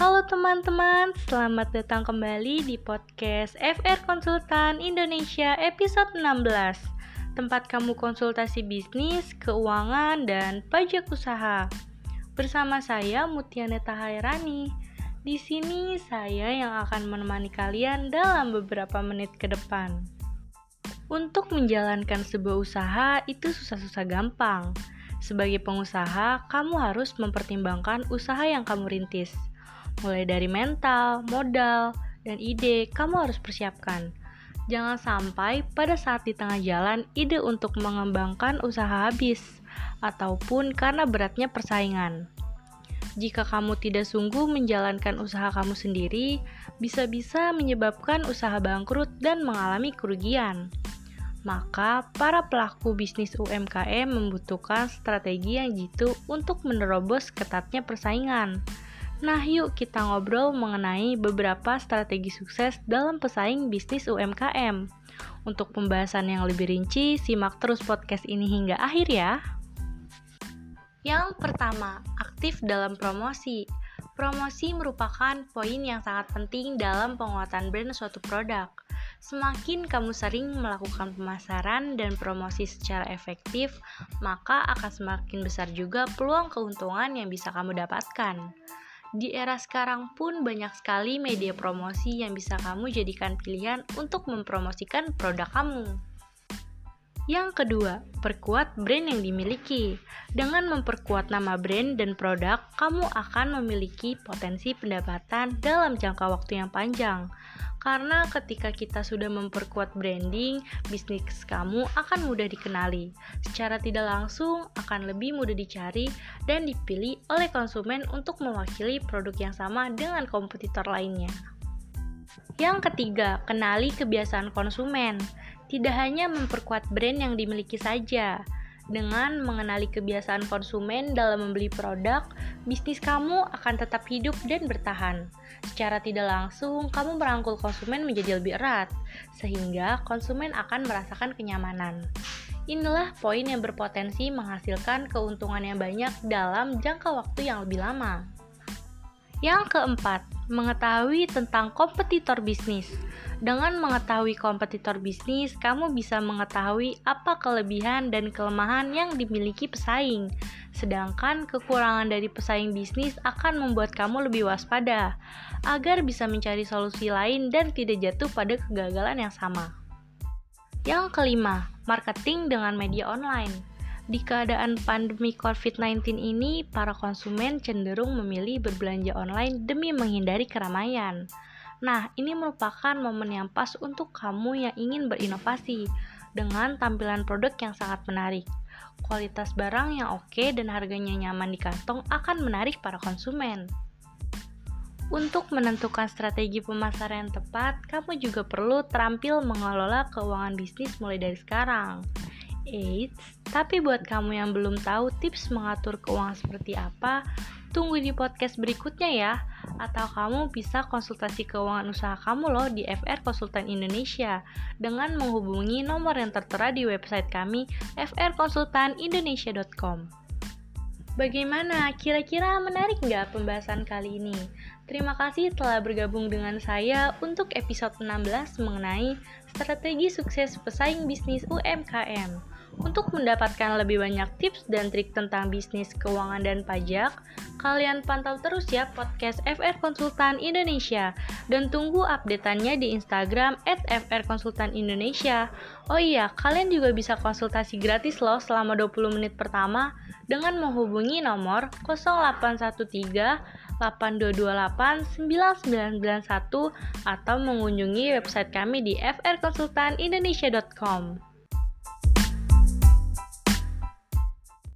Halo teman-teman, selamat datang kembali di podcast FR Konsultan Indonesia episode 16 Tempat kamu konsultasi bisnis, keuangan, dan pajak usaha. Bersama saya Mutiana Tahairani. Di sini saya yang akan menemani kalian dalam beberapa menit ke depan. Untuk menjalankan sebuah usaha itu susah-susah gampang. Sebagai pengusaha, kamu harus mempertimbangkan usaha yang kamu rintis Mulai dari mental, modal, dan ide, kamu harus persiapkan. Jangan sampai pada saat di tengah jalan ide untuk mengembangkan usaha habis, ataupun karena beratnya persaingan. Jika kamu tidak sungguh menjalankan usaha kamu sendiri, bisa-bisa menyebabkan usaha bangkrut dan mengalami kerugian. Maka, para pelaku bisnis UMKM membutuhkan strategi yang jitu untuk menerobos ketatnya persaingan Nah, yuk kita ngobrol mengenai beberapa strategi sukses dalam pesaing bisnis UMKM. Untuk pembahasan yang lebih rinci, simak terus podcast ini hingga akhir ya. Yang pertama, aktif dalam promosi. Promosi merupakan poin yang sangat penting dalam penguatan brand suatu produk. Semakin kamu sering melakukan pemasaran dan promosi secara efektif, maka akan semakin besar juga peluang keuntungan yang bisa kamu dapatkan. Di era sekarang pun banyak sekali media promosi yang bisa kamu jadikan pilihan untuk mempromosikan produk kamu. Yang kedua, perkuat brand yang dimiliki. Dengan memperkuat nama brand dan produk, kamu akan memiliki potensi pendapatan dalam jangka waktu yang panjang. Karena ketika kita sudah memperkuat branding, bisnis kamu akan mudah dikenali. Secara tidak langsung akan lebih mudah dicari dan dipilih oleh konsumen untuk mewakili produk yang sama dengan kompetitor lainnya. Yang ketiga, kenali kebiasaan konsumen. Tidak hanya memperkuat brand yang dimiliki saja, dengan mengenali kebiasaan konsumen dalam membeli produk, bisnis kamu akan tetap hidup dan bertahan. Secara tidak langsung, kamu merangkul konsumen menjadi lebih erat, sehingga konsumen akan merasakan kenyamanan. Inilah poin yang berpotensi menghasilkan keuntungan yang banyak dalam jangka waktu yang lebih lama. Yang keempat, mengetahui tentang kompetitor bisnis. Dengan mengetahui kompetitor bisnis, kamu bisa mengetahui apa kelebihan dan kelemahan yang dimiliki pesaing. Sedangkan kekurangan dari pesaing bisnis akan membuat kamu lebih waspada agar bisa mencari solusi lain dan tidak jatuh pada kegagalan yang sama. Yang kelima, marketing dengan media online. Di keadaan pandemi COVID-19 ini, para konsumen cenderung memilih berbelanja online demi menghindari keramaian. Nah, ini merupakan momen yang pas untuk kamu yang ingin berinovasi dengan tampilan produk yang sangat menarik. Kualitas barang yang oke dan harganya nyaman di kantong akan menarik para konsumen. Untuk menentukan strategi pemasaran yang tepat, kamu juga perlu terampil mengelola keuangan bisnis mulai dari sekarang. Eits, tapi buat kamu yang belum tahu tips mengatur keuangan seperti apa, tunggu di podcast berikutnya ya atau kamu bisa konsultasi keuangan usaha kamu loh di FR Konsultan Indonesia dengan menghubungi nomor yang tertera di website kami frkonsultanindonesia.com. Bagaimana? Kira-kira menarik nggak pembahasan kali ini? Terima kasih telah bergabung dengan saya untuk episode 16 mengenai strategi sukses pesaing bisnis UMKM. Untuk mendapatkan lebih banyak tips dan trik tentang bisnis, keuangan, dan pajak, kalian pantau terus ya podcast FR Konsultan Indonesia dan tunggu updateannya di Instagram at FR Konsultan Indonesia. Oh iya, kalian juga bisa konsultasi gratis loh selama 20 menit pertama dengan menghubungi nomor 0813 8228 9991 atau mengunjungi website kami di frkonsultanindonesia.com.